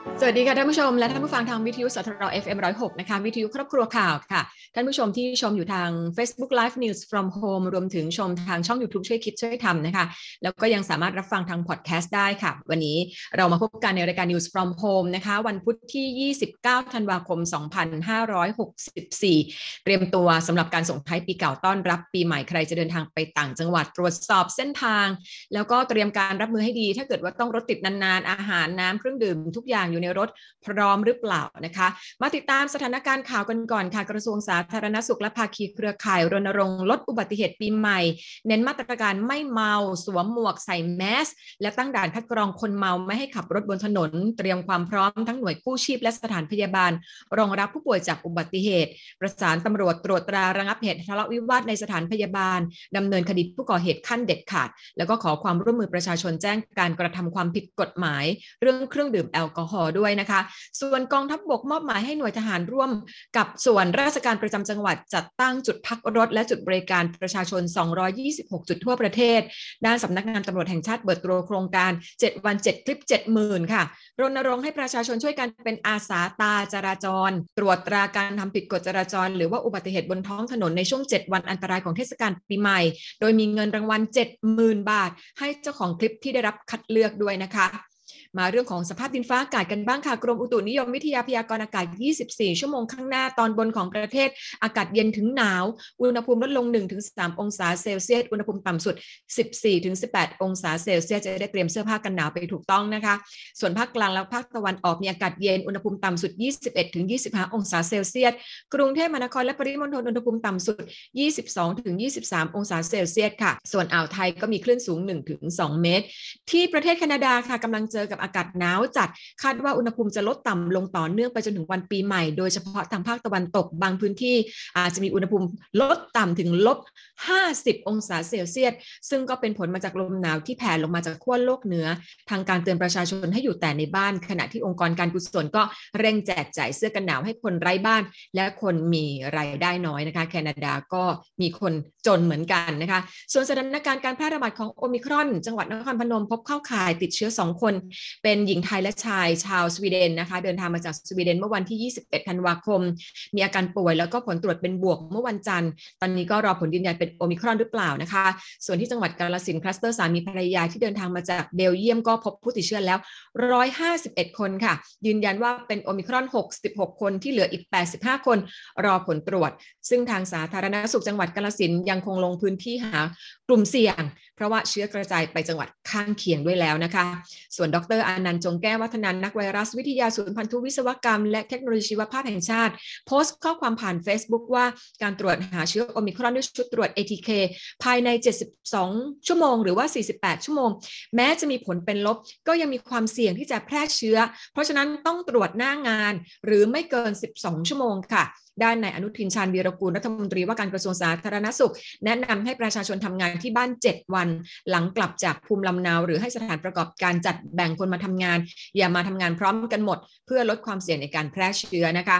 สวัสดีค่ะท่านผู้ชมและท่านผู้ฟังทางวิทยุสทร FM 106นะคะวิทยุครอบครัวข่าวค่ะ ท่านผู้ชมที่ชมอยู่ทาง Facebook Live News from Home รวมถึงชมทางช่อง YouTube ช่วยคิดช่วยทำนะคะ แล้วก็ยังสามารถรับฟังทางพอดแคสต์ได้ค่ะ วันนี้เรามาพบกันในรายการ News from Home นะคะ วันพุธที่ 29 ธันวาคม 2564 เตรียมตัวสำหรับการส่งท้ายปีเก่าต้อนรับปีใหม่ใครจะเดินทางไปต่างจังหวัดตรวจสอบเส้นทาง แล้วก็เตรียมการรับมือให้ดี ถ้าเกิดว่าต้องรถติดนานๆอาหารน้ำเครื่องดื่มทุกอย่างอยู่ในรถพร้อมหรือเปล่านะคะ มาติดตามสถานการณ์ข่าวกันก่อนค่ะ กระทรวงสาธารณสุขและภาคีเครือข่ายรณรงค์ลดอุบัติเหตุปีใหม่ เน้นมาตรการไม่เมาสวมหมวกใส่แมส และตั้งด่านคัดกรองคนเมาไม่ให้ขับรถบนถนน เตรียมความพร้อมทั้งหน่วยกู้ชีพและสถานพยาบาล รองรับผู้ป่วยจากอุบัติเหตุ ประสานตำรวจตรวจตราระงับเหตุทะเลาะวิวาทในสถานพยาบาลดำเนินคดีผู้ก่อเหตุขั้นเด็ดขาด แล้วก็ขอความร่วมมือประชาชนแจ้งการกระทำความผิดกฎหมาย เรื่องเครื่องดื่มแอลกอฮอล์ด้วยนะคะ ส่วนกองทัพบบกมอบหมายให้หน่วยทหารร่วม กับส่วนราชการประจำจังหวัดจัดตั้งจุดพักรถ และจุดบริการประชาชน 226 จุดทั่วประเทศ ด้านสำนักงานตำรวจแห่งชาติเบิดตัวโครงการ 7 วัน 7 คลิป 70,000 ค่ะ รณรงค์ให้ประชาชนช่วยกันเป็นอาสาตาจราจร ตรวจตราการทำผิดกฎจราจร หรือว่าอุบัติเหตุบนท้องถนนในช่วง 7 วันอันตรายของเทศกาลปีใหม่ โดยมีเงินรางวัล 70,000 บาท ให้เจ้าของคลิปที่ได้รับคัดเลือกด้วยนะคะ มาเรื่องของสภาพดินฟ้าอากาศกันบ้างค่ะ กรมอุตุนิยมวิทยาพยากรณ์อากาศ 24 ชั่วโมงข้างหน้าตอนบนของประเทศ อากาศเย็นถึงหนาว อุณหภูมิลดลง 1-3 องศาเซลเซียส อุณหภูมิต่ำสุด 14-18 องศาเซลเซียส จะได้เตรียมเสื้อผ้ากันหนาวไปถูกต้องนะคะ ส่วนภาคกลางและภาคตะวันออกมีอากาศเย็น อุณหภูมิต่ำสุด 21-25 องศาเซลเซียส กรุงเทพมหานครและปริมณฑลอุณหภูมิต่ำสุด 22-23 องศาเซลเซียสค่ะ ส่วนอ่าวไทยก็มีคลื่นสูง 1-2 เมตร ที่ประเทศแคนาดาค่ะกำลังเจอกับอากาศหนาวจัดคาดว่าอุณหภูมิจะลดต่ำลงต่อเนื่องไปจนถึงวันปีใหม่ โดยเฉพาะทางภาคตะวันตกบางพื้นที่อาจจะมีอุณหภูมิลดต่ำถึงลบ 50 องศาเซลเซียส ซึ่งก็เป็นผลมาจากลมหนาวที่แผ่ลงมาจากขั้วโลกเหนือ ทางการเตือนประชาชนให้อยู่แต่ในบ้าน ขณะที่องค์กรการกุศลก็เร่งแจกจ่ายเสื้อกันหนาวให้คนไร้บ้าน และคนมีรายได้น้อยนะคะ แคนาดาก็มีคนจนเหมือนกันนะคะ ส่วนสถานการณ์การแพร่ระบาดของโอมิครอน จังหวัดนครพนมพบเข้าข่ายติดเชื้อ 2 คนเป็นหญิงไทยและชายชาวสวีเดนนะคะ เดินทางมาจากสวีเดนเมื่อวันที่ 21 ธันวาคม มีอาการป่วยแล้วก็ผลตรวจเป็นบวกเมื่อวันจันทร์ ตอนนี้ก็รอผลยืนยันเป็นโอมิครอนหรือเปล่านะคะ ส่วนที่จังหวัดกาฬสินธุ์คลัสเตอร์สามีภรรยาที่เดินทางมาจากเบลเยียมก็พบผู้ติดเชื้อแล้ว 151 คนค่ะ ยืนยันว่าเป็นโอมิครอน 66 คนที่เหลืออีก 85 คน รอผลตรวจ ซึ่งทางสาธารณสุขจังหวัดกาฬสินธุ์ยังคงลงพื้นที่หากลุ่มเสี่ยง เพราะว่าเชื้อกระจายไปจังหวัดข้างเคียงด้วยแล้วนะคะ ส่วนดร.อนันต์จงแก้ววัฒนา นักไวรัสวิทยาศูนย์พันธุวิศวกรรม และเทคโนโลยีชีวภาพแห่งชาติ โพสต์ข้อความผ่าน Facebook ว่าการตรวจหาเชื้อโอมิครอนด้วยชุดตรวจ ATK ภายใน 72 ชั่วโมง หรือว่า 48 ชั่วโมง แม้จะมีผลเป็นลบ ก็ยังมีความเสี่ยงที่จะแพร่เชื้อ เพราะฉะนั้นต้องตรวจหน้างาน หรือไม่เกิน 12 ชั่วโมงค่ะด้านนายอนุทินชาญวีรกูลรัฐมนตรีว่าการกระทรวงสาธารณสุข แนะนำให้ประชาชนทำงานที่บ้าน 7 วัน หลังกลับจากภูมิลำเนาหรือให้สถานประกอบการจัดแบ่งคนมาทำงาน อย่ามาทำงานพร้อมกันหมด เพื่อลดความเสี่ยงในการแพร่เชื้อนะคะ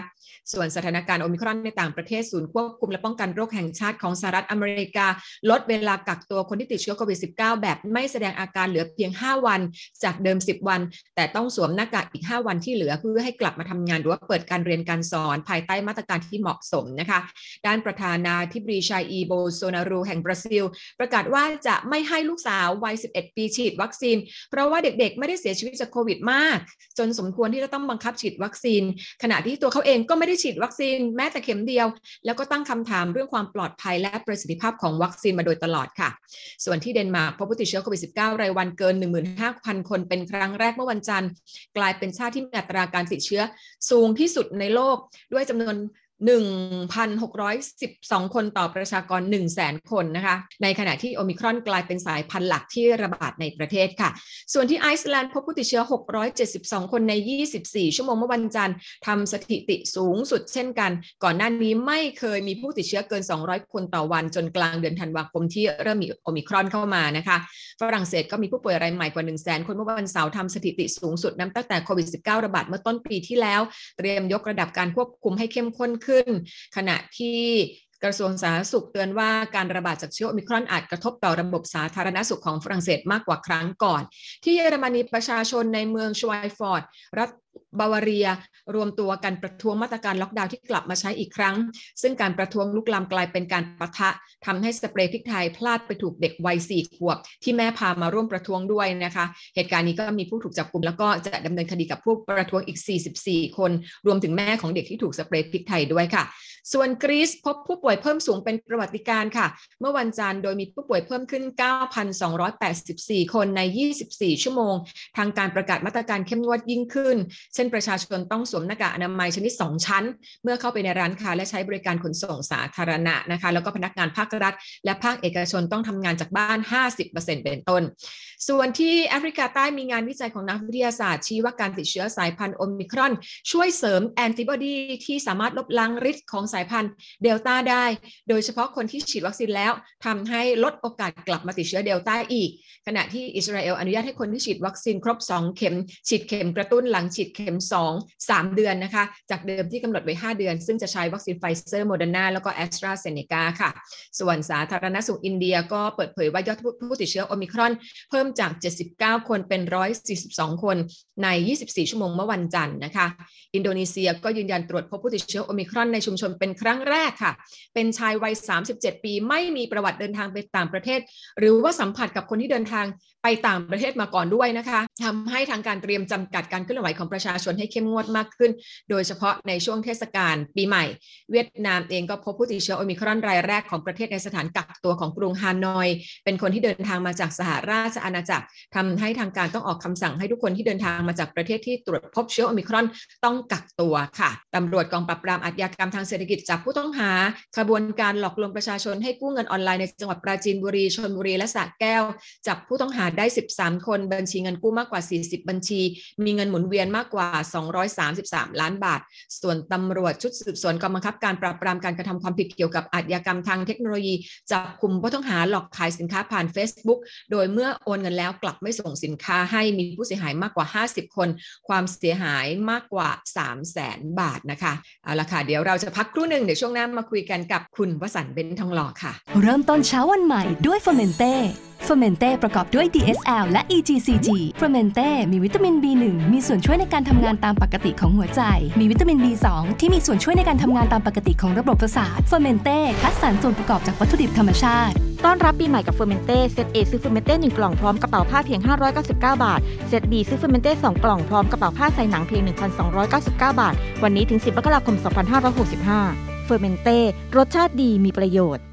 ส่วนสถานการณ์โอมิครอนในต่างประเทศศูนย์ควบคุมและป้องกันโรคแห่งชาติของสหรัฐอเมริกา ลดเวลากักตัวคนที่ติดเชื้อโควิด -19 แบบไม่แสดงอาการเหลือเพียง 5 วัน จากเดิม 10 วัน แต่ต้องสวมหน้ากากอีก 5 วันที่เหลือเพื่อให้กลับมาทำงานหรือว่าเปิดการเรียนการสอนภายใต้มาตรการที่เหมาะสมนะคะ ด้านประธานาธิบดีชายอีโบโซนารูแห่งบราซิล ประกาศว่าจะไม่ให้ลูกสาววัย 11 ปีฉีดวัคซีน เพราะว่าเด็กๆ ไม่ได้เสียชีวิตจากโควิดมาก จนสมควรที่จะต้องบังคับฉีดวัคซีน ขณะที่ตัวเขาเองก็ไม่ได้ฉีดวัคซีนแม้แต่เข็มเดียว แล้วก็ตั้งคำถามเรื่องความปลอดภัยและประสิทธิภาพของวัคซีนมาโดยตลอดค่ะ ส่วนที่เดนมาร์กพบผู้ติดเชื้อโควิด -19 รายวันเกิน 15,000 คนเป็นครั้งแรกเมื่อวันจันทร์ กลายเป็นชาติที่มีอัตราการติดเชื้อสูงที่สุดในโลกด้วยจำนวน 1,612 คนต่อประชากร 100,000 คนนะคะ ในขณะที่โอมิครอนกลายเป็นสายพันธุ์หลักที่ระบาดในประเทศค่ะ ส่วนที่ไอซ์แลนด์พบผู้ติดเชื้อ 672 คนใน 24 ชั่วโมงเมื่อวันจันทร์ทำสถิติสูงสุดเช่นกัน ก่อนหน้านี้ไม่เคยมีผู้ติดเชื้อเกิน 200 คนต่อวันจนกลางเดือนธันวาคมที่เริ่มมีโอมิครอนเข้ามานะคะ ฝรั่งเศสก็มีผู้ป่วยรายใหม่กว่า 1 0 0 0 0 0 คนเมื่อวันเสาร์ทำสถิติสูงสุดนับตั้งแต่โควิด -19 ระบาดเมื่อต้นปีที่แล้ว เตรียมยกระดับการควบคุมให้เข้มข้นขึ้นขณะที่กระทรวงสาธารณสุขเตือนว่าการระบาดจากเชื้อโอมิครอนอาจกระทบต่อระบบสาธารณสุขของฝรั่งเศสมากกว่าครั้งก่อน ที่เยอรมนีประชาชนในเมืองชวายฟอร์ด รัฐ บาวาเรีย รวมตัวกันประท้วงมาตรการล็อกดาวน์ที่กลับมาใช้อีกครั้ง ซึ่งการประท้วงลุกลามกลายเป็นการปะทะทำให้สเปรย์พริกไทยพลาดไปถูกเด็กวัยสี่ขวบ ที่แม่พามาร่วมประท้วงด้วยนะคะ เหตุการณ์นี้ก็มีผู้ถูกจับกลุ่มแล้วก็จะดำเนินคดีกับผู้ประท้วงอีก 44 คน รวมถึงแม่ของเด็กที่ถูกสเปรย์พริกไทยด้วยค่ะ ส่วนกรีซพบผู้ป่วยเพิ่มสูงเป็นประวัติการค่ะ เมื่อวันจันทร์โดยมีผู้ป่วยเพิ่มขึ้น 9,284 คนใน 24 ชั่วโมง ทางการประกาศมาตรการเข้มงวดยิ่งขึ้นเช่นประชาชนต้องสวมหน้ากากอนามัยชนิด 2 ชั้น เมื่อเข้าไปในร้านค้าและใช้บริการขนส่งสาธารณะนะคะแล้วก็พนักงานภาครัฐ และภาคเอกชนต้องทำงานจากบ้าน 50%เป็นต้น ส่วนที่แอฟริกาใต้มีงานวิจัยของนักวิทยาศาสตร์ชี้ว่าการติดเชื้อสายพันธุ์โอมิครอน ช่วยเสริมแอนติบอดีที่สามารถลบล้างฤทธิ์ของสายพันธุ์เดลต้าได้ โดยเฉพาะคนที่ฉีดวัคซีนแล้วทำให้ลดโอกาสกลับมาติดเชื้อเดลต้าอีก ขณะที่อิสราเอลอนุญาตให้คนที่ฉีดวัคซีนครบ 2 เข็ม ฉีดเข็มกระตุ้นหลังฉีดเข็ม2 3 เดือนนะคะ จากเดิมที่กำหนดไว้ 5 เดือน ซึ่งจะใช้วัคซีนไฟเซอร์โมเดอร์นาแล้วก็แอสตราเซเนกาค่ะ ส่วนสาธารณสุขอินเดียก็เปิดเผยว่ายอดผู้ติดเชื้อโอมิครอน เพิ่มจาก 79 คนเป็น 142 คนใน 24 ชั่วโมงเมื่อวันจันทร์นะคะ อินโดนีเซียก็ยืนยันตรวจพบผู้ติดเชื้อโอมิครอนในชุมชนเป็นครั้งแรกค่ะ เป็นชายวัย 37 ปีไม่มีประวัติเดินทางไปต่างประเทศ หรือว่าสัมผัสกับคนที่เดินทางไปต่างประเทศมาก่อนด้วยนะคะทำให้ทางการเตรียมจำกัดการเคลื่อนไหวของประชาชนให้เข้มงวดมากขึ้น โดยเฉพาะในช่วงเทศกาลปีใหม่ เวียดนามเองก็พบผู้ติดเชื้อโอมิครอนรายแรกของประเทศในสถานกักตัวของกรุงฮานอย เป็นคนที่เดินทางมาจากสหราชอาณาจักรทำให้ทางการต้องออกคำสั่งให้ทุกคนที่เดินทางมาจากประเทศที่ตรวจพบเชื้อโอมิครอนต้องกักตัวค่ะตำรวจกองปราบปรามอาชญากรรมทางเศรษฐกิจจับผู้ต้องหาขบวนการหลอกลวงประชาชนให้กู้เงินออนไลน์ในจังหวัดปราจีนบุรีชลบุรีและสระแก้ว จับผู้ต้องหาได้ 13 คน บัญชีเงินกู้มากกว่า 40 บัญชี มีเงินหมุนเวียนมากกว่า233 ล้านบาท ส่วนตำรวจชุดสืบสวนกองบังคับการปราบปรามการกระทำความผิดเกี่ยวกับอาชญากรรมทางเทคโนโลยี จับกลุ่มผู้ต้องหาหลอกขายสินค้าผ่าน Facebook โดยเมื่อโอนเงินแล้วกลับไม่ส่งสินค้าให้มีผู้เสียหายมากกว่า 50 คน ความเสียหายมากกว่า 3 0 0แสนบาทนะคะเอาละค่ะเดี๋ยวเราจะพักครู่หนึ่งเดี๋ยวช่วงหน้ามาคุยกันกับคุณวสันต์เบนซ์ทองหล่อค่ะ เริ่มต้นเช้าวันใหม่ด้วยเฟอร์เมนเต้ เฟอร์เมนเต้ประกอบด้วย DSL และ EGCG เฟอร์เมนเต้มีวิตามิน B1 มีส่วนช่วยในการทำงานตามปกติของหัวใจ มีวิตามิน B2 ที่มีส่วนช่วยในการทำงานตามปกติของระบบประสาทเฟอร์เมนเต้คัดสรรส่วนประกอบจากวัตถุดิบธรรมชาติ ต้อนรับปีใหม่กับเฟอร์เมนเต้เซต A ซื้อเฟอร์เมนเต้1กล่องพร้อมกระเป๋าผ้าเพียง 599 บาท เซต B ซื้อเฟอร์เมนเต้2กล่องพร้อมกระเป๋าผ้าสายหนังเพียง 1,299 บาท วันนี้ถึง 10มกราคม 2565เฟอร์เมนเต้รสชาติดีมีประโยชน์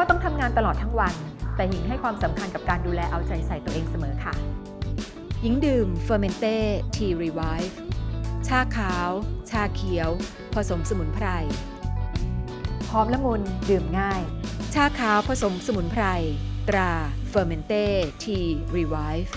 ว่าต้องทำงานตลอดทั้งวัน แต่หญิงให้ความสำคัญกับการดูแลเอาใจใส่ตัวเองเสมอค่ะ หญิงดื่มเฟอร์เมนเต้ Tea Revive ชาขาว ชาเขียว ผสมสมุนไพร พร้อมละมุนดื่มง่าย ชาขาวผสมสมุนไพร ตราเฟอร์เมนเต้ Tea Revive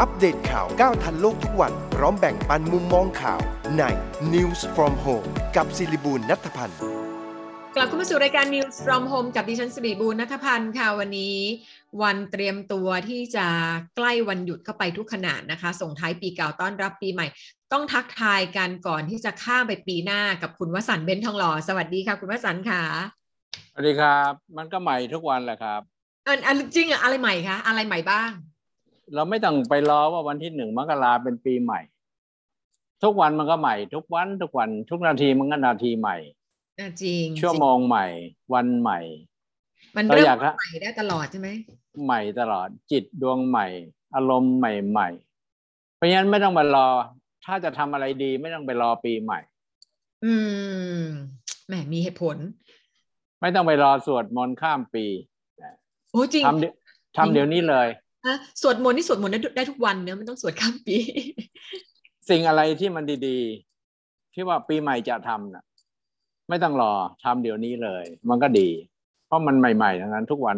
อัปเดตข่าวก้าวทันโลกทุกวัน พร้อมแบ่งปันมุมมองข่าวใน News from Home กับศิริบูลนัทพันธ์กลับเข้ามาสู่รายการ News from Home กับดิฉันสิริบูรณัฐพันธ์ค่ะวันนี้ วันเตรียมตัวที่จะใกล้วันหยุดเข้าไปทุกขนาดนะคะ ส่งท้ายปีเก่าต้อนรับปีใหม่ ต้องทักทายกันก่อนที่จะข้ามไปปีหน้ากับคุณวสันต์เบนทองหล่อสวัสดีค่ะ คุณวสันต์ค่ะสวัสดีครับ มันก็ใหม่ทุกวันแหละครับอันอันจริงอะอะไรใหม่คะอะไรใหม่บ้าง เราไม่ต้องไปรอว่าวันที่หนึ่งมกราเป็นปีใหม่ ทุกวันมันก็ใหม่ ทุกวันทุกวัน ทุกนาทีมันก็นาทีใหม่อะจริง ชั่วโมงใหม่ วันใหม่ มันเราเริ่มอยากละใหม่ได้ตลอดใช่ไหมใหม่ตลอดจิตดวงใหม่ อารมณ์ใหม่ๆเพราะฉะนั้นไม่ต้องไปรอ ถ้าจะทำอะไรดีไม่ต้องไปรอปีใหม่ อืมแหมมีเหตุผล ไม่ต้องไปรอสวดมนต์ข้ามปีโอ้จริงทำดีทำเดี๋ยวนี้เลย อะสวดมนต์นี่สวดมนต์ได้ได้ทุกวันเนอะไม่ต้องสวดข้ามปี สิ่งอะไรที่มันดีๆ ที่ว่าปีใหม่จะทำน่ะ ไม่ต้องรอทำเดี๋ยวนี้เลย มันก็ดี เพราะมันใหม่ๆทั้งนั้นทุกวัน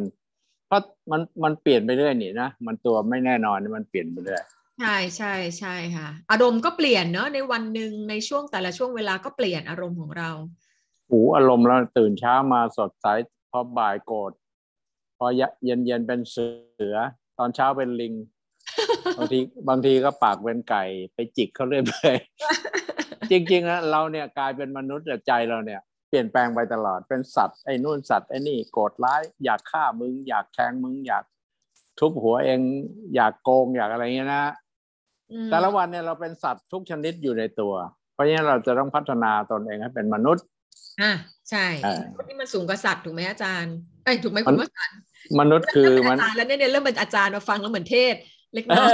เพราะมันมันเปลี่ยนไปเรื่อยนี่นะมันตัวไม่แน่นอนมันเปลี่ยนไปเรื่อยใช่ใช่ใช่ค่ะ อารมณ์ก็เปลี่ยนเนอะในวันหนึ่งในช่วงแต่ละช่วงเวลาก็เปลี่ยนอารมณ์ของเราหูอารมณ์แล้วตื่นเช้ามาสดใสพอบ่ายโกรธพอเย็นเย็นๆเป็นเสือ ตอนเช้าเป็นลิง บางทีบางทีก็ปากเป็นไก่ไปจิกเขาเรื่อยไปจริงๆนะเราเนี่ยกลายเป็นมนุษย์แต่ใจเราเนี่ยเปลี่ยนแปลงไปตลอดเป็นสัตว์ไอ้นู่นสัตว์ไอ้นี่โกรธร้ายอยากฆ่ามึง อยากแทงมึง อยากทุบหัวเอง อยากโกงอยากอะไรเงี้ยนะอืมแต่ละวันเนี่ยเราเป็นสัตว์ทุกชนิดอยู่ในตัว เพราะฉะนั้นเราจะต้องพัฒนาตนเองให้เป็นมนุษย์อะใช่เออคนที่มันสูงกว่าสัตว์ถูกไหมอาจารย์เอ้ยถูกไหมคุณว่าสัตว์ มนุษย์คือมันอาจารย์แล้วเนี่ยเนี่ยเริ่มเป็นอาจารย์มาฟังแล้วเหมือนเทศเล็กน้อย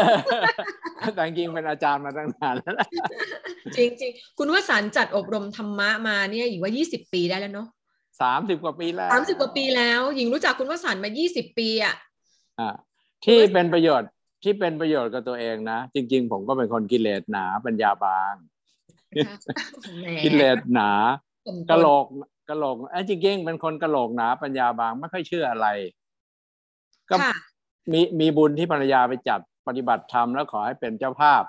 แต่จริงๆเป็นอาจารย์มาตั้งนานแล้วนะจริงจริงๆคุณว่าสารจัดอบรมธรรมะมาเนี่ยอยู่ว่า20ปีได้แล้วเนาะสามสิบกว่าปีแล้วสามสิบกว่าปีแล้วหญิงรู้จักคุณว่าสารมา20ปีอะอ่าที่เป็นประโยชน์ที่เป็นประโยชน์กับตัวเองนะ จริง ๆ ผมก็เป็นคนกิเลสหนาปัญญาบางแหมกิเลสหนาผมกะโหลกกะโหลกไอ้ยจริงๆเป็นคนกะโหลกหนาปัญญาบางไม่ค่อยเชื่ออะไร ก็ค่ะมีมีบุญที่ภรรยาไปจัดปฏิบัติธรรมแล้วขอให้เป็นเจ้าภาพ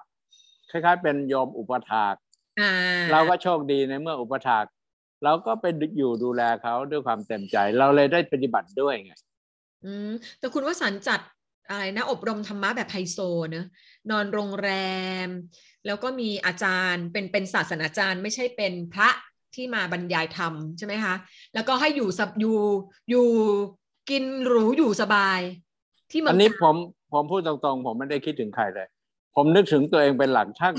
คล้ายๆ เป็นโยมอุปถากอ่าเราก็โชคดีในเมื่ออุปถากเราก็ไปอยู่ดูแลเขาด้วยความเต็มใจ เราเลยได้ปฏิบัติด้วยไงอืมแต่คุณว่าสารจัดอะไรนะอบรมธรรมะแบบไฮโซเนอะนอนโรงแรม แล้วก็มีอาจารย์เป็นเป็นศาสนาจารย์ ไม่ใช่เป็นพระที่มาบรรยายธรรมใช่ไหมคะ แล้วก็ให้อยู่สับอยู่อยู่ กินหรูอยู่สบาย ที่เมือัองนนี้กาญผมผมพูดตรงๆ ผมไม่ได้คิดถึงใครเลย ผมนึกถึงตัวเองเป็นหลักถ้า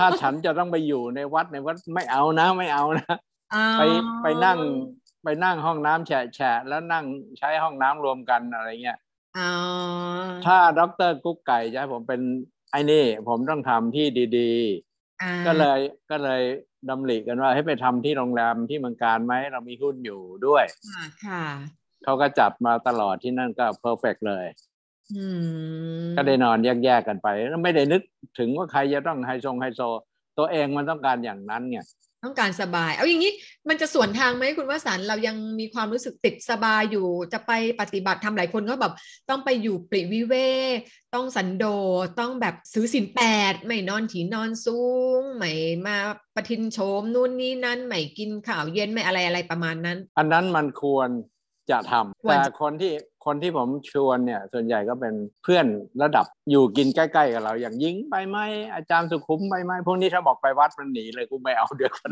ถ้าฉันจะต้องไปอยู่ในวัดในวัดไม่เอานะไม่เอานะอ๋อไปไปนั่งไปนั่งห้องน้ำแฉะแฉะแล้วนั่งใช้ห้องน้ำรวมกันอะไรเงี้ยอ๋อถ้าดรกุ๊กไก่จะให้ผมเป็นไอ้นี่ ผมต้องทำที่ดีอ่าๆก็เลยก็เลยดำริกันว่าให้ไปทำที่โรงแรมที่เมืองกาญจน์ไหมเรามีหุ้นอยู่ด้วยค่ะค่ะ เขาก็จัดมาตลอดที่นั่นก็ perfect เลยอืมก็ได้นอนแยกๆกันไปแล้วไม่ได้นึกถึงว่าใครจะต้องไฮโซไฮโซ ตัวเองมันต้องการอย่างนั้นไงต้องการสบาย เอาอย่างนี้มันจะสวนทางไหมคุณว่าสารเรายังมีความรู้สึกติดสบายอยู่จะไปปฏิบัติทำหลายคนก็แบบต้องไปอยู่ปริวิเวกต้องสันโดษต้องแบบซื้อสินแปดไม่นอนถีนอนสูงไม่มาประทินโฉมนู่นนี่นั่นไม่กินข้าวเย็นไม่อะไรอะไรประมาณนั้น อันนั้นมันควร จะทำควรแต่จะคนที่คนที่ผมชวนเนี่ย ส่วนใหญ่ก็เป็นเพื่อนระดับอยู่กินใกล้ๆกับเรา อย่างยิงไปไหมอาจารย์สุขุมไปไหมพวกนี้ถ้าบอกไปวัดมันหนีเลยกูไม่เอาเดี๋ยวกัน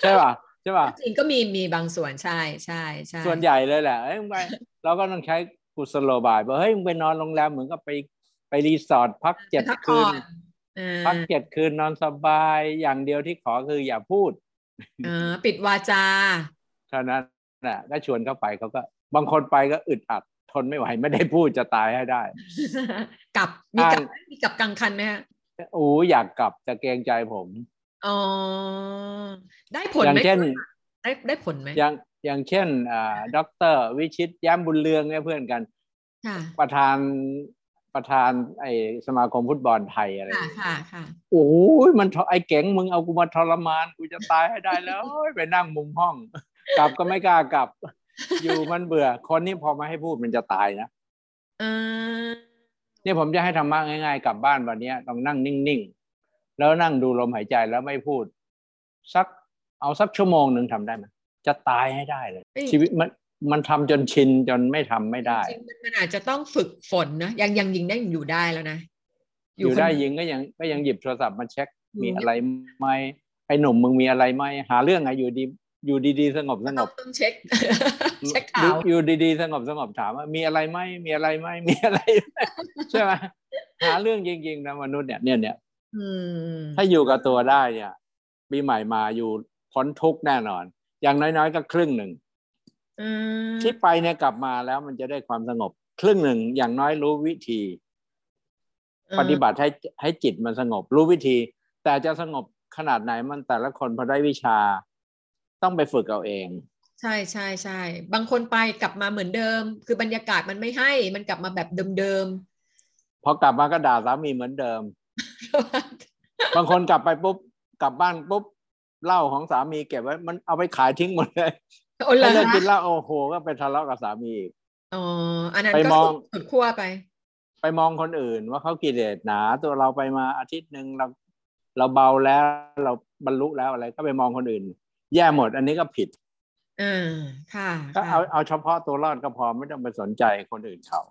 ใช่ป่ะใช่ป่ะจริงก็มีมีบางส่วนใช่ใช่ใช่ส่วนใหญ่เลยแหละเอ้ยมึงไปเราก็ต้องใช้กุศโลบายบอกเฮ้ยมึงไปนอนโรงแรมเหมือนกับไปไปรีสอร์ทพักเจ็ดพักคืผ่นอนเออพักเจ็ดคืนนอนสบายอย่างเดียวที่ขอคืออย่าพูดเออปิดวาจาเท่านั้น น่ะก็ชวนเข้าไปเขาก็ บางคนไปก็อึดอัดทนไม่ไหวไม่ได้พูดจะตายให้ได้ กลับมีกลับอ่ามีกลับกลางคันไหมฮะโอ้อยากกลับแต่เกรงใจผมอ๋อได้ผลอย่างไหมเช่นได้ได้ผลไหมอย่างอย่างเช่นอ่าด็อกเตอร์วิชิตแย้มบุญเรืองเนี่ยเพื่อนกันค่ะประธานประธานไอสมาคมฟุตบอลไทยอะไรค่ะค่ะค่ะโอ้ยมันทไอเก๋งมึงเอากูมาทรมานกูจะตายให้ได้แล้วโอ้ยไปนั่งมุมห้อง กลับก็ไม่กล้ากลับ อยู่มันเบื่อ คนนี้พอมาให้พูดมันจะตายนะเออเนี่ยผมจะให้ธรรมะง่ายๆกลับบ้านวันเนี้ยต้องนั่งนิ่งๆ แล้วนั่งดูลมหายใจแล้วไม่พูด สักเอาสักชั่วโมงหนึ่งทำได้ไหมจะตายให้ได้เลย ชีวิตมันมันทำจนชินจนไม่ทำไม่ได้จริงๆมันมันอาจจะต้องฝึกฝนนะยังยังยิงได้อยู่ได้แล้วนะอยู่คนได้ยิงก็ยังก็ยังหยิบโทรศัพท์มาเช็คอืมมีอะไรไหมไอ้หนุ่มมึงมีอะไรไหมหาเรื่องไงอยู่ดี อยู่ดีๆ สงบสงบต้องเช็คเช็คข่าวอยู่ดีๆ สงบสงบถามว่ามีอะไรไหมมีอะไรไหมมีอะไรไหมใช่ไหมหาเรื่องจริงๆนะมนุษย์เนี่ยเนี่ยเนี่ยอืมถ้าอยู่กับตัวได้เนี่ยปีใหม่มาอยู่พ้นทุกข์แน่นอน อย่างน้อยๆ ก็ครึ่งหนึ่งอืมที่ไปเนี่ยกลับมาแล้วมันจะได้ความสงบ ครึ่งหนึ่งอย่างน้อยรู้วิธี ปฏิบัติให้ให้จิตมันสงบ รู้วิธี แต่จะสงบขนาดไหนมันแต่ละคนพอได้วิชา ต้องไปฝึกเอาเอง ใช่ใช่ใช่บางคนไปกลับมาเหมือนเดิม คือบรรยากาศมันไม่ให้มันกลับมาแบบเดิมพอกลับมาก็ด่าสามีเหมือนเดิมๆบางคนกลับไปปุ๊บกลับบ้านปุ๊บเหล้าของสามีเก็บไว้มันเอาไปขายทิ้งหมดเลยโอ้เหรถ้าอเลิกกินเหคะล้าโอ้โหก็ไปทะเลาะกับสามีอีกอ๋ออันนั้นไปก็มองสุดสุดขั้วไป ไปมองคนอื่นว่าเขากิเลสหนา ตัวเราไปมาอาทิตย์หนึ่งเรา เราเบาแล้ว เราบรรลุแล้วอะไรก็ไปมองคนอื่น แย่หมด อันนี้ก็ผิดอ่าค่ะก็ค่ะเอาเอาเฉพาะตัวรอดก็พอไม่ต้องไปสนใจคนอื่นเขา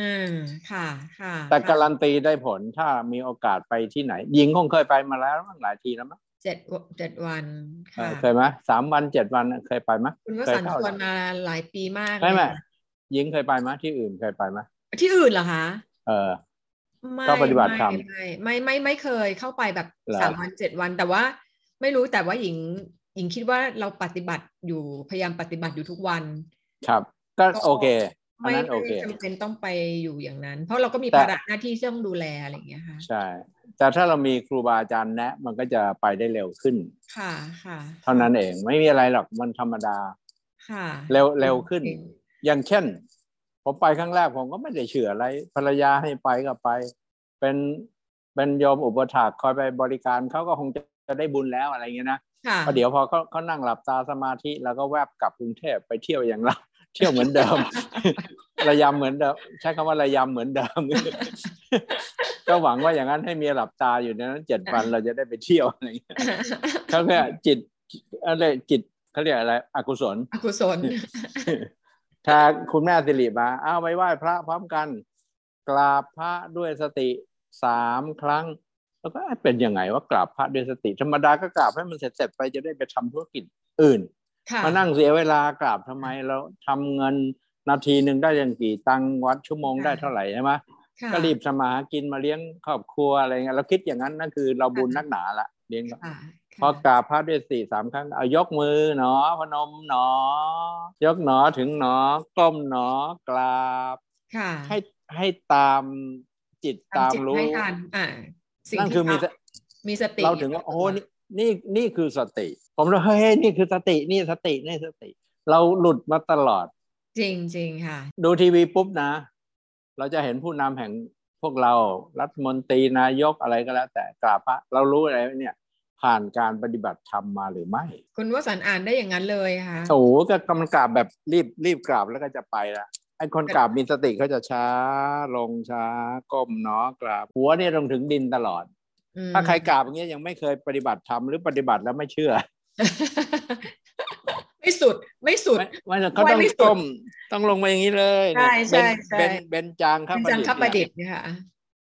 อ่าค่ะค่ะ แต่ค่ะการันตีได้ผลถ้ามีโอกาสไปที่ไหน ยิงคงเคยไปมาแล้วมั้งหลายทีแล้วมั้งเจ็ดวเจ็ดวันเอค่ะอเคยไหมสามวันเจ็ดวันเคยไปไหมคุณวเคยสันต์เข้าชวนมาหลายปีมากใช่ไหมเลยค่ะยิงเคยไปไหมที่อื่นเคยไปไหมที่อื่นเหรอคะเออไม่ก็ปฏิบัติธรรมไม่ไม่ไม่ไม่เคยเข้าไปแบบเหรอสามวันเจ็ดวันแต่ว่า ไม่รู้แต่ว่าหญิง หญิงคิดว่าเราปฏิบัติอยู่พยายามปฏิบัติอยู่ทุกวัน ครับก็ก็โอเคอันไม่นั้นโอไม่เคจำเป็นต้องไปอยู่อย่างนั้น เพราะเราก็มีแต่ภาระหน้าที่ที่ต้องดูแลอะไรอย่างเงี้ยค่ะใช่ แต่ถ้าเรามีครูบาอาจารย์แนะมันก็จะไปได้เร็วขึ้น ค่ะค่ะ เท่านั้นเองไม่มีอะไรหรอกมันธรรมดา ค่ะ เร็วเร็วขึ้นโอเคอย่างเช่น ผมไปครั้งแรกผมก็ไม่ได้เชื่ออะไร ภรรยาให้ไปก็ไป เป็นเป็นโยมอุปถากคอยไปบริการเขาก็คงจะจะได้บุญแล้วอะไรเงี้ยนะ ค่ะพอเดี๋ยวพอเขาเขานั่งหลับตาสมาธิแล้วก็แวบกลับกรุงเทพไปเที่ยวอย่างเราเที่ยวเหมือนเดิม ระยำเหมือนเดิมใช้คำว่าระยำเหมือนเดิม ก็หวังว่าอย่างนั้นให้เมียหลับตาอยู่ในนั้นเจ็ดวันเราจะได้ไปเที่ยวอะไรเงี้ยเขาเรียกจิตอะไรจิตเขาเรียกอะไรอกุศล อกุศล ถ้าคุณแม่สิริมาเอาไปไหว้พระพร้อมกัน กราบพระด้วยสติสามครั้ง แล้วก็เป็นยังไงว่ากราบพระด้วยสติ ธรรมดาก็กราบให้มันเสร็จเสร็จๆไปจะได้ไปทำธุรกิจอื่นค่ะมานั่งเสียเวลากราบทำไมเราทำเงินนาทีหนึ่งได้ยังกี่ตังค์วัดชั่วโมงได้เท่าไหร่ใช่ไหมค่ะก็รีบสมาหากินมาเลี้ยงครอบครัวอะไรเงี้ยเราคิดอย่างนั้นนั่นคือเราบุญนักหนาละเลี้ยงค่ะพอกราบพระด้วยสี่สามครั้งเอายกมือหนอพนมหนอ ยกหนอถึงหนอก้มหนอกราบค่ะให้ให้ตามจิตตามจิตรู้ให้ทันอ่า สิ่งนั่นที่คือมีสเรามีสติเราถึงว่าโอ้นี่นี่นี่คือสติ ผมเลยเฮ้ยนี่คือสตินี่สตินี่สติ เราหลุดมาตลอด จริงจริงค่ะ ดูทีวีปุ๊บนะ เราจะเห็นผู้นำแห่งพวกเรารัฐมนตรีนายกอะไรก็แล้ว แต่กราบพระเรารู้อะไรเนี่ยผ่านการปฏิบัติธรรมมาหรือไม่ คุณวสันต์อ่านได้อย่างนั้นเลยค่ะโอ้โหก็กำลังกราบแบบรีบรีบกราบแล้วก็จะไปละ ไอ้คนกราบมีสติเขาจะช้าลงช้าก้มเนาะกราบ หัวเนี่ยลงถึงดินตลอดอืมถ้าใครกราบอย่างเงี้ยยังไม่เคยปฏิบัติธรรมหรือปฏิบัติแล้วไม่เชื่อ ไม่สุดไม่สุดไม่ไม่เขาไว้ต้องไม่สุดก้มต้องลงมาอย่างนี้เลยใช่ใช่เบนใช่เบนเบนจางครับเป็นจังคับประดิษฐ์ค่ะ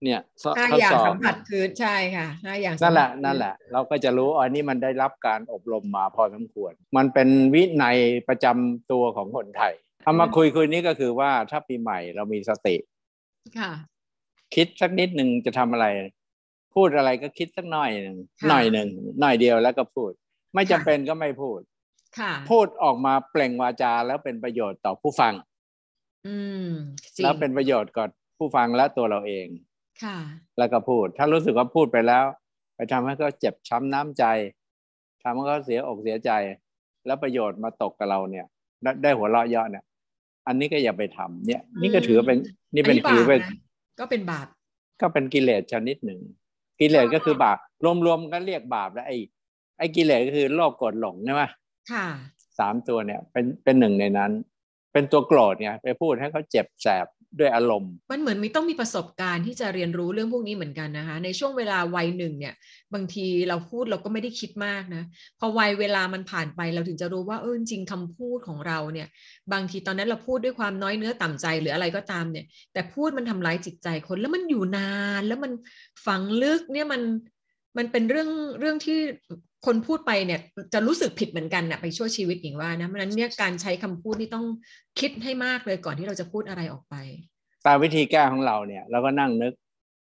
เนี่ยสห้าทดอย่างสอบสัมผัสพื้นใช่ค่ะห้าอย่างสัมผัสนั่นแหละพื้นั่นแหละ เราก็จะรู้อ๋อนี่มันได้รับการอบรมมาพอสมควร มันเป็นวินัยประจำตัวของคนไทย เอามาคุยคุยนี้ก็คือว่าถ้าปีใหม่เรามีสติ ค่ะ คิดสักนิดหนึ่งจะทำอะไร พูดอะไรก็คิดสักหน่อยหนึ่งค่ะหน่อยหนึ่งหน่อยเดียวแล้วก็พูด ไม่จำค่ะเป็นก็ไม่พูด ค่ะ พูดออกมาเปล่งวาจาแล้วเป็นประโยชน์ต่อผู้ฟัง อืมจริงแล้วเป็นประโยชน์กับผู้ฟังและตัวเราเอง ค่ะ แล้วก็พูด ถ้ารู้สึกว่าพูดไปแล้ว ไปทำให้เขาเจ็บช้ำน้ำใจทำให้เขาเสียอกเสียใจ แล้วประโยชน์มาตกกับเราเนี่ย ได้ได้หัวเราะเยาะเนี่ย อันนี้ก็อย่าไปทำเนี่ย นี่ก็ถือว่าเป็นนี่เป็นอัถือบาปเป็นนะก็เป็นบาปก็เป็นกิเลสชนิดหนึ่งกิเลสก็คือบาปรวมๆก็เรียกบาปแล้วไอ้ไอ้กิเลสก็คือโลภโกรธหลงใช่ไหมค่ะสามตัวเนี่ยเป็นเป็นหนึ่งในนั้น เป็นตัวโกรธไงไปพูดให้เขาเจ็บแสบ ด้วยอารมณ์ มันเหมือนมีต้องมีประสบการณ์ที่จะเรียนรู้เรื่องพวกนี้เหมือนกันนะคะ ในช่วงเวลาวัยหนึ่งเนี่ย บางทีเราพูดเราก็ไม่ได้คิดมากนะ พอวัยเวลามันผ่านไปเราถึงจะรู้ว่าเออจริงๆคำพูดของเราเนี่ย บางทีตอนนั้นเราพูดด้วยความน้อยเนื้อต่ำใจหรืออะไรก็ตามเนี่ย แต่พูดมันทำร้ายจิตใจคนแล้วมันอยู่นาน แล้วมันฝังลึกเนี่ยมันมันเป็นเรื่องเรื่องที่ คนพูดไปเนี่ยจะรู้สึกผิดเหมือนกันนะไปชั่วชีวิตอย่างว่านะเพราะฉะนั้นเนี่ยการใช้คำพูดนี่ต้องคิดให้มากเลยก่อนที่เราจะพูดอะไรออกไป ตามวิธีแก้ของเราเนี่ยเราก็นั่งนึก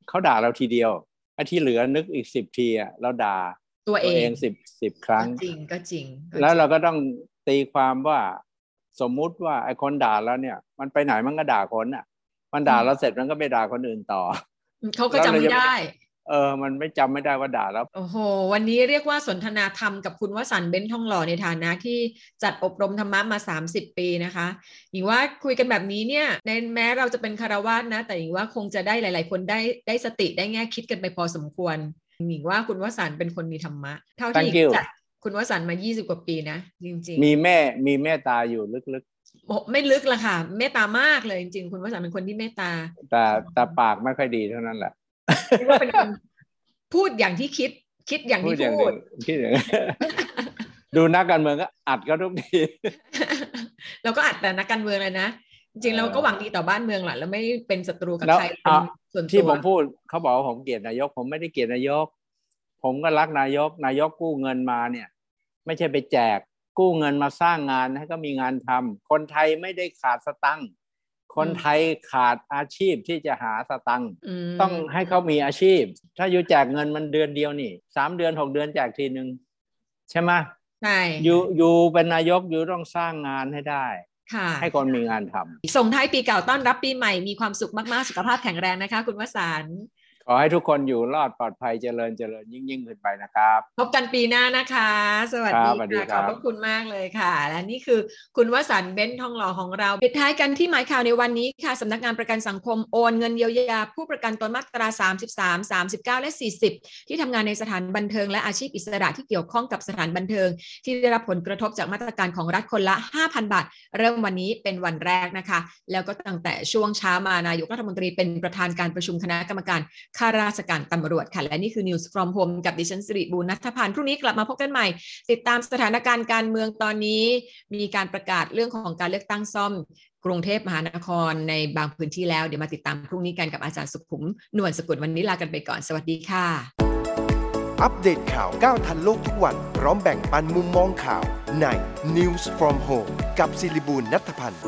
เขาด่าเราทีเดียวไอ้ที่เหลือนึกอีกสิบทีอะเราด่าตัวเอตัวเองงสิบสิบครั้งก็จริงก็จริงก็แล้วเราจงก็ต้องตีความว่าสมมุติว่าไอ้คนด่าแล้วเนี่ย มันไปไหนมันก็ด่าคนอะ มันด่าเราเสร็จมันก็ไปด่าคนอื่นต่อเขาก็แล้วจำเราไม่จะได้ เออมันไม่จำไม่ได้ว่าด่าแล้ว โอ้โห วันนี้เรียกว่าสนทนาธรรมกับคุณวสันต์เบ้นทองหล่อในฐานะที่จัดอบรมธรรมะมา 30 ปีนะคะหญิงว่าคุยกันแบบนี้เนี่ยในแม้เราจะเป็นคารวาสนะ แต่หญิงว่าคงจะได้หลาย ๆ คนได้ได้สติได้แง่คิดกันไปพอสมควรหญิงว่าคุณวสันต์เป็นคนมีธรรมะ เท่าที่ห Thank ญิ you งจัดคุณวสันต์มา 20 กว่าปีนะ จริง ๆ มีแม่มีแม่ตาอยู่ลึกโอ้ไม่ลึกละค่ะเมตตามากเลยจริงๆ คุณวสันต์เป็นคนที่เมตตาๆแต่แต่ปากไม่ค่อยดีเท่านั้นแหละ คิดว่าเป็นคนพูดอย่างที่คิด คิดอย่างพูที่ดอย่างพูนี้ดคิดอย่างนี้ดูนักการเมืองก็อัดก็ทุกทีเราก็อัดแต่นักการเมืองเลยนะจริงๆเออเราก็หวังดีต่อบ้านเมืองแหละแล้วไม่เป็นศัตรูกับแล้วใครเป็นอะส่วนตัวที่ผมพูดเขาบอกว่าผมเกลียดนายก ผมไม่ได้เกลียดนายก ผมก็รักนายก นายกกู้เงินมาเนี่ย ไม่ใช่ไปแจกกู้เงินมาสร้างงานให้ก็มีงานทำคนไทยไม่ได้ขาดสตังค์ คนไทยขาดอาชีพที่จะหาสตังค์มต้องให้เขามีอาชีพ ถ้าอยู่แจกเงินมันเดือนเดียวนี่สามเดือนหกเดือนแจกทีหนึ่งใช่ไหมใช่อยู่อยู่เป็นนายกอยู่ต้องสร้างงานให้ได้ค่ะให้คนมีงานทำส่งท้ายปีเก่าต้อนรับปีใหม่มีความสุขมาก ๆ สุขภาพแข็งแรงนะคะ คุณวสันต์ ขอให้ทุกคนอยู่รอดปลอดภัยเจริญเจริญยิ่งยิ่งขึ้นไปนะครับ พบกันปีหน้านะคะ สวัสครัดีบสวัสดีค่ะคขรัอบบพระคุณมากเลยค่ะ และนี่คือคุณวสันต์เบ้นทองหล่อของเราปิดท้ายกันที่หมายข่าวในวันนี้ค่ะสำนักงานประกันสังคมโอนเงินเยียวยาผู้ประกันตนมาตรา 33 39 และ 40 ที่ทำงานในสถานบันเทิงและอาชีพอิสระที่เกี่ยวข้องกับสถานบันเทิง ที่ได้รับผลกระทบจากมาตรการของรัฐคนละ 5,000 บาท เริ่มวันนี้เป็นวันแรกนะคะ แล้วก็ตั้งแต่ช่วงเช้ามานายกรัฐมนตรีเป็นประธานการประชุมคณะกรรมการข้าราชการตำรวจค่ะ และนี่คือ News from Home กับดิฉันสิริบูรณัฐพันธ์พรุ่งนี้กลับมาพบกันใหม่ ติดตามสถานการณ์การเมืองตอนนี้ มีการประกาศเรื่องของการเลือกตั้งซ่อม กรุงเทพมหานครในบางพื้นที่แล้ว เดี๋ยวมาติดตามพรุ่งนี้กันกับอาจารย์สุขุมนวลสกุลวันนี้ลากันไปก่อนสวัสดีค่ะ อัปเดตข่าวก้าวทันโลกทุกวันพร้อมแบ่งปันมุมมองข่าวใน News from Home กับศิริบูลนัทพันธ์